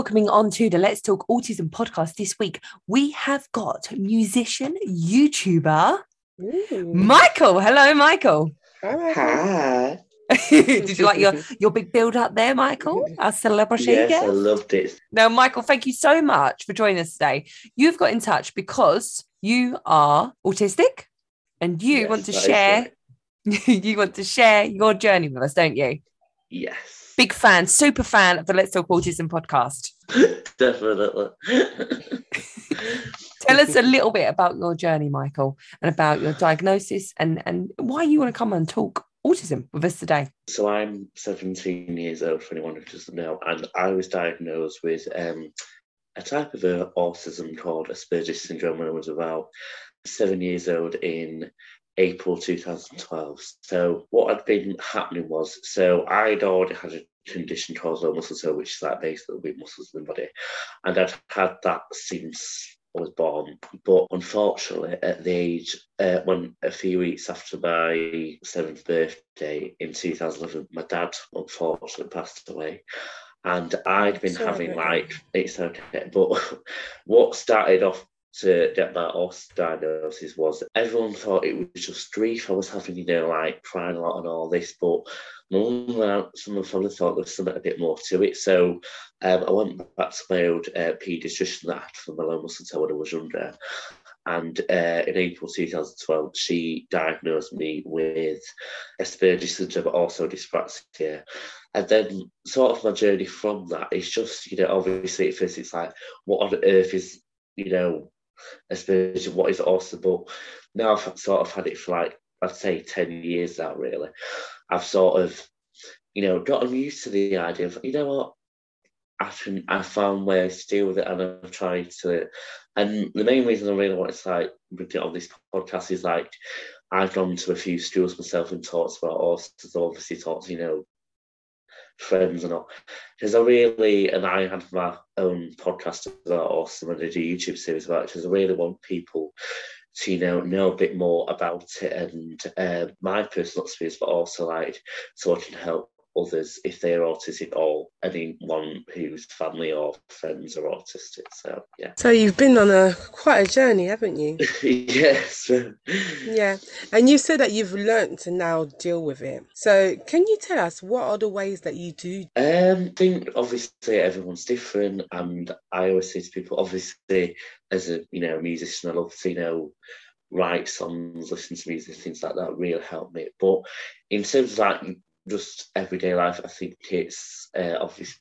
welcoming on to the Let's Talk Autism podcast this week. We have got musician, YouTuber, Ooh. Michael. Hello, Michael. Hi. Did you like your, your big build up there, Michael? Our celebrity Yes, guest? I loved it. Now, Michael, thank you so much for joining us today. You've got in touch because you are autistic and you Yes, want to share you want to share your journey with us, don't you? Yes, Big fan, super fan of the Let's Talk Autism podcast. definitely. Tell us a little bit about your journey, Michael, and about your diagnosis and, and why you want to come and talk autism with us today. so I'm 17 years old, for anyone who doesn't know, and I was diagnosed with um, a type of uh, autism called Asperger's syndrome when I was about seven years old in April 2012. So what had been happening was, so I'd already had a condition called low muscle tone, which is like basically weak muscles in the body, and I'd had that since I was born. But unfortunately, at the age uh, when a few weeks after my seventh birthday in 2011, my dad unfortunately passed away. And I'd been Sorry having like it's okay, but what started off to get my OS diagnosis was everyone thought it was just grief. I was having, you know, like crying a lot and all this, but some of the family thought there was something a bit more to it. So um, I went back to my old uh, paediatrician that I had for my low muscle I was younger. And uh, in April 2012, she diagnosed me with Asperger's syndrome, but also dyspraxia. And then, sort of, my journey from that is just, you know, obviously at first it's like, what on earth is, you know, Asperger's, what is autism? But now I've sort of had it for like, I'd say 10 years now, really. I've sort of, you know, gotten used to the idea of, you know what, I can, I found ways to deal with it and I've tried to. And the main reason I really wanted to like bring it on this podcast is like, I've gone to a few schools myself and talked about autism, obviously talked you know, friends and all. Because I really, and I have my own podcast about autism and I do YouTube series about it because I really want people to, you know, know a bit more about it and uh, my personal experience, but also like so I can help others if they're autistic or anyone whose family or friends are autistic. So yeah. So you've been on a quite a journey, haven't you? yes. Yeah. And you said that you've learned to now deal with it. So can you tell us what are the ways that you do? Um, I think obviously everyone's different, and I always say to people, obviously, as a you know musician, I love to you know write songs, listen to music, things like that really help me. But in terms of like just everyday life, I think it's uh, obviously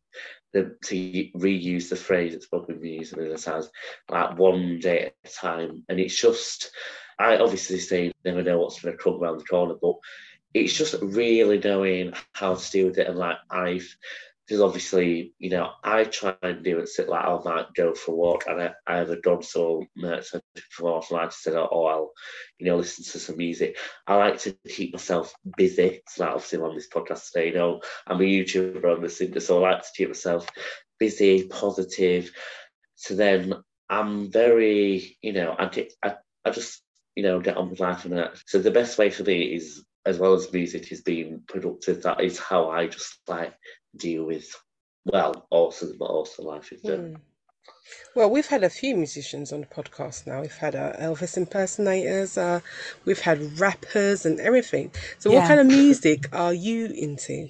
the, to reuse the phrase that's probably been used a million times, like one day at a time, and it's just. I obviously say never know what's going to come around the corner, but it's just really knowing how to deal with it. And like I've, because obviously, you know, I try and do it. sit like I might go for a walk, and I, I have a dog, so so for like I said, or I'll, you know, listen to some music. I like to keep myself busy. So like obviously I'm on this podcast today, you know, I'm a YouTuber on the singer, so I like to keep myself busy, positive. So then I'm very, you know, I, I, I just, you know, get on with life and that. So the best way for me is, as well as music, is being productive. That is how I just like deal with, well, also, but also life is done. Hmm. Well, we've had a few musicians on the podcast now. We've had uh, Elvis impersonators, uh, we've had rappers and everything. So, Yeah. what kind of music are you into?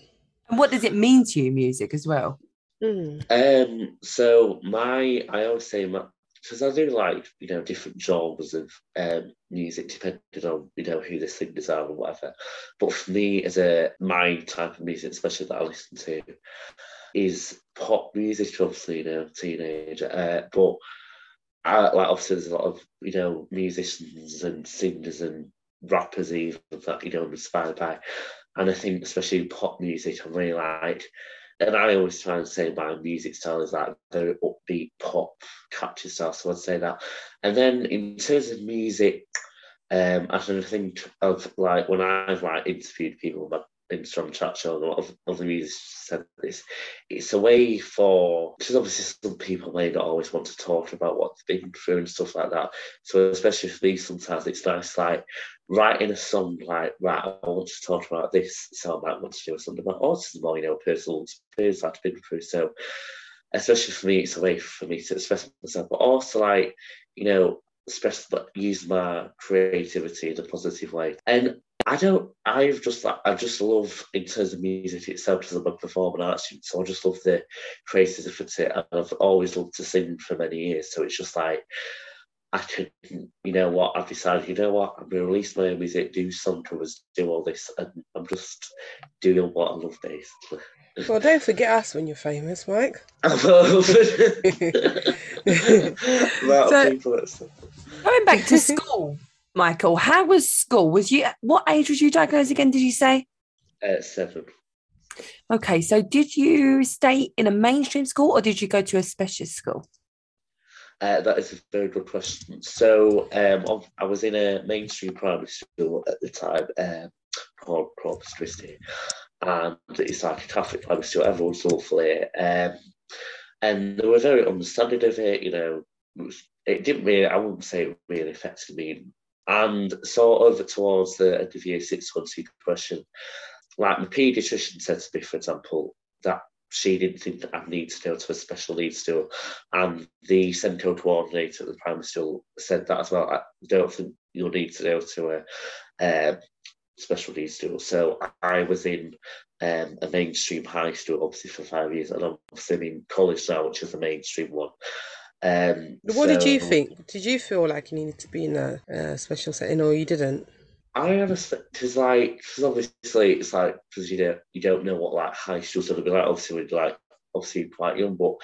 And what does it mean to you, music, as well? Mm. Um, so my, I always say my, because I do like you know different genres of um, music depending on you know who the singers are or whatever. But for me, as a my type of music, especially that I listen to, is pop music. Obviously, you know, teenage. Uh, but I, like obviously, there's a lot of you know musicians and singers and rappers even that you know I'm inspired by, and I think especially pop music, I really like and I always try and say my music style is like very upbeat pop catchy style. So I'd say that. And then in terms of music, um, I can think of like when I've like interviewed people my Chat show and a lot of other musicians said this. It's a way for because obviously some people may not always want to talk about what they've been through and stuff like that. So especially for me, sometimes it's nice like writing a song like right, I want to talk about this, so I might want to do something about autism or you know personal experience I've been through. So especially for me, it's a way for me to express myself, but also like, you know, express use my creativity in a positive way. And I don't. I've just I just love in terms of music itself because I'm a performing arts student, so I just love the creativity, of it. and I've always loved to sing for many years. So it's just like I can, you know what? I've decided, you know what? I'm going to release my own music, do some covers, do all this, and I'm just doing what I love basically. Well, don't forget us when you're famous, Mike. so, going back to school, Michael, how was school? Was you what age was you diagnosed again? Did you say? Uh, seven. Okay, so did you stay in a mainstream school or did you go to a specialist school? Uh, that is a very good question. So um, I was in a mainstream primary school at the time um, called Corpus Christi, and it's like a Catholic primary school. Everyone's lovely, um, and they were very understanding of it. You know, it didn't really. I wouldn't say it really affected me and sort of towards the end of year six, one see question, like my paediatrician said to me, for example, that she didn't think that I'd need to go to a special needs school. And the central coordinator at the primary school said that as well. I don't think you'll need to go to a um, special needs school. So I was in um, a mainstream high school, obviously, for five years, and I'm obviously in college now, which is a mainstream one. Um, what so, did you think? Did you feel like you needed to be in a, a special setting, or you didn't? I honestly, because like, because obviously it's like because you don't you don't know what like high school's gonna be like. Obviously, we're like obviously quite young, but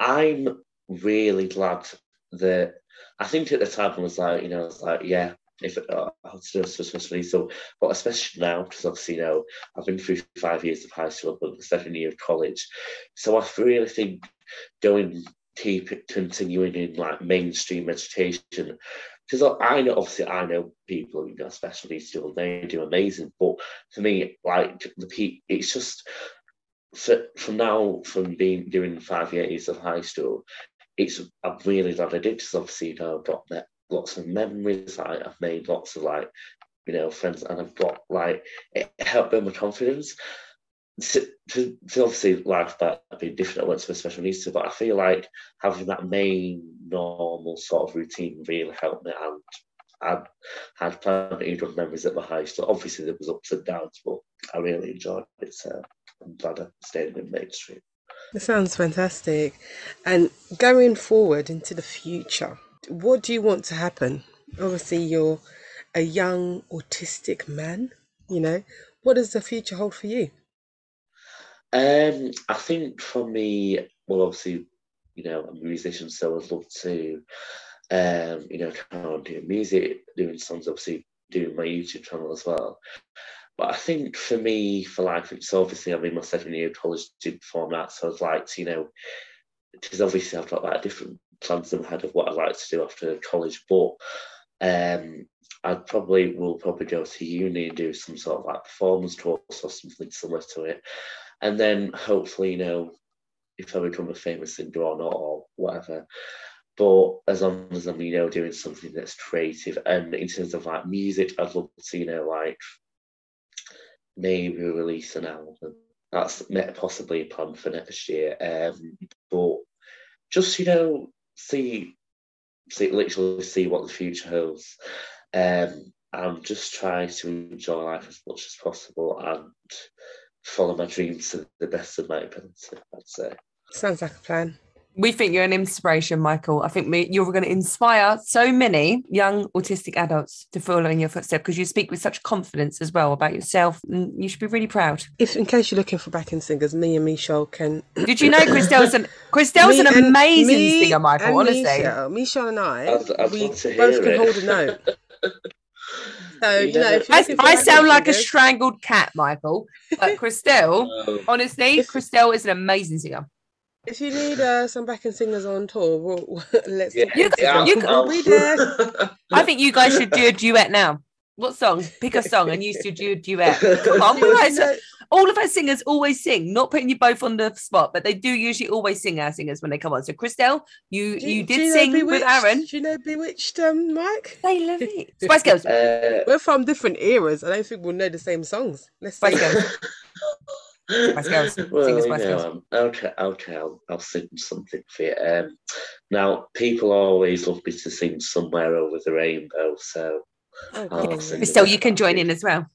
I'm really glad that I think at the time I was like, you know, I was like, yeah, if uh, I'll just especially so, but especially now because obviously you know I've been through five years of high school, but the second year of college, so I really think going keep it continuing in like mainstream education. Because I know, obviously, I know people who got special needs still they do amazing. But for me, like the it's just for, from now from being doing five years of high school, it's I'm really glad I did because obviously you know I've got that lots of memories. I, I've made lots of like you know friends, and I've got like it helped build my confidence to, to, to, obviously life that be different. Went to a special needs school, but I feel like having that main normal sort of routine really helped me. And I had plenty of memories at my high school. Obviously, there was ups and downs, but I really enjoyed it. So I'm glad I stayed in the mainstream. It sounds fantastic. And going forward into the future, what do you want to happen? Obviously, you're a young autistic man. You know, what does the future hold for you? Um, I think for me, well, obviously, you know, I'm a musician, so I'd love to, um, you know, kind of do music, doing songs, obviously, doing my YouTube channel as well. But I think for me, for life, it's obviously I'm in my second year of college to perform that, so I'd like to, you know, because obviously I've got like different plans in my head of what I'd like to do after college, but um, I probably will probably go to uni and do some sort of like performance course or something similar to it and then hopefully, you know, if I become a famous singer or not or whatever. But as long as I'm, you know, doing something that's creative, and in terms of like music, I'd love to, you know, like maybe release an album. That's possibly a plan for next year. Um, but just you know, see, see, literally see what the future holds, um, and just trying to enjoy life as much as possible and follow my dreams to the best of my ability, I'd say. Sounds like a plan. We think you're an inspiration, Michael. I think we, you're going to inspire so many young autistic adults to follow in your footsteps because you speak with such confidence as well about yourself, and you should be really proud. If, in case you're looking for backing singers, me and Michelle can. Did you know Christelle's an Christelle's an amazing singer, Michael? honestly, Michelle, Michelle and I, I'd, I'd we both can it. hold a note. So you know, I, I sound like a strangled cat, Michael. But Christelle, honestly, if, Christelle is an amazing singer. If you need uh, some backing singers on tour, we'll, let's. Yeah, you, yeah, you, we'll be there. I think you guys should do a duet now. What song? Pick a song and you should do a duet. Come on. All of our singers always sing, not putting you both on the spot, but they do usually always sing our singers when they come on. So, Christelle, you you, you did sing with Aaron. Do you know Bewitched, um, Mike? They love it. Spice Girls. Uh, We're from different eras. I don't think we'll know the same songs. Let's Spice Girls. Spice Girls. well, Sing the you know, Girls. um, okay, okay, I'll, I'll sing something for you. Um, now, people always love me to sing somewhere over the rainbow, so Oh, I'll go on sing then. Still, you can join in as well.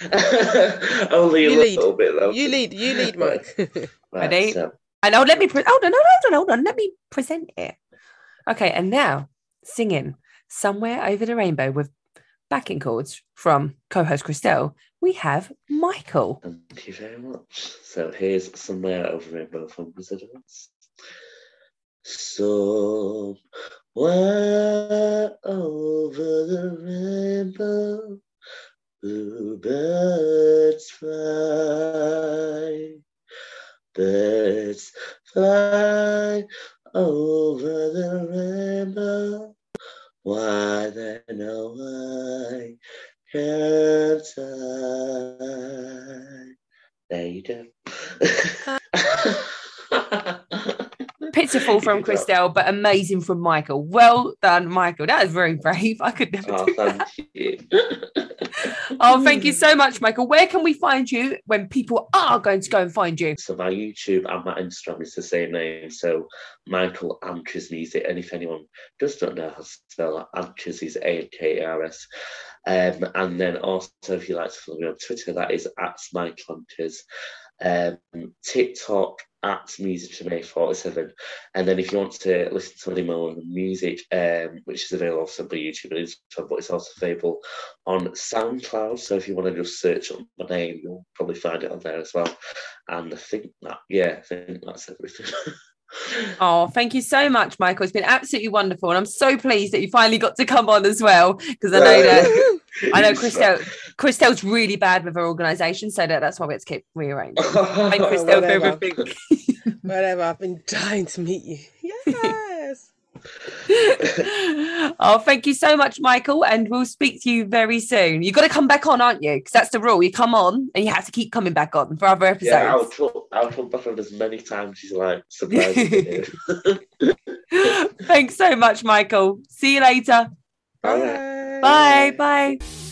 only a You lead. little bit though. You lead, you lead, Mike. Right, Ready? so- And oh, let me pre- oh, hold on, hold on, hold on, hold on. Let me present it. Okay, and now singing somewhere over the rainbow with backing chords from co-host Christelle. We have Michael. Thank you very much. So here's somewhere over the rainbow from Residence. Somewhere over the rainbow, bluebirds fly. Birds fly over the rainbow. Why then, oh, why can't I? There you go. Uh, Pitiful from Christelle, but amazing from Michael. Well done, Michael. That is very brave. I could never Oh, do that. thank you. Oh, thank you so much, Michael. Where can we find you when people are going to go and find you? So my YouTube and my Instagram is the same name. So Michael Ankars Music. And if anyone does not know how to spell Ankars is A N K A R S. Um, and then also if you like to follow me on Twitter, that is at Michael Ankars. Um, TikTok at Music May 47. And then if you want to listen to any more music, um, which is available also on YouTube and Instagram, but it's also available on SoundCloud. So if you want to just search on my name, you'll probably find it on there as well. And I think that, yeah, I think that's everything. Oh, thank you so much, Michael. It's been absolutely wonderful. And I'm so pleased that you finally got to come on as well. Because I know that I know Christelle Christelle's really bad with her organisation, so that, that's why we have to keep rearranging. Thank Christelle for whatever. everything. Whatever. I've been dying to meet you. Yes. oh, thank you so much, Michael. And we'll speak to you very soon. You've got to come back on, aren't you? Because that's the rule. You come on and you have to keep coming back on for other episodes. yeah, I'll, come, I'll come back on as many times as you like. Surprisingly. Thanks so much, Michael. See you later. All right. Bye. Bye.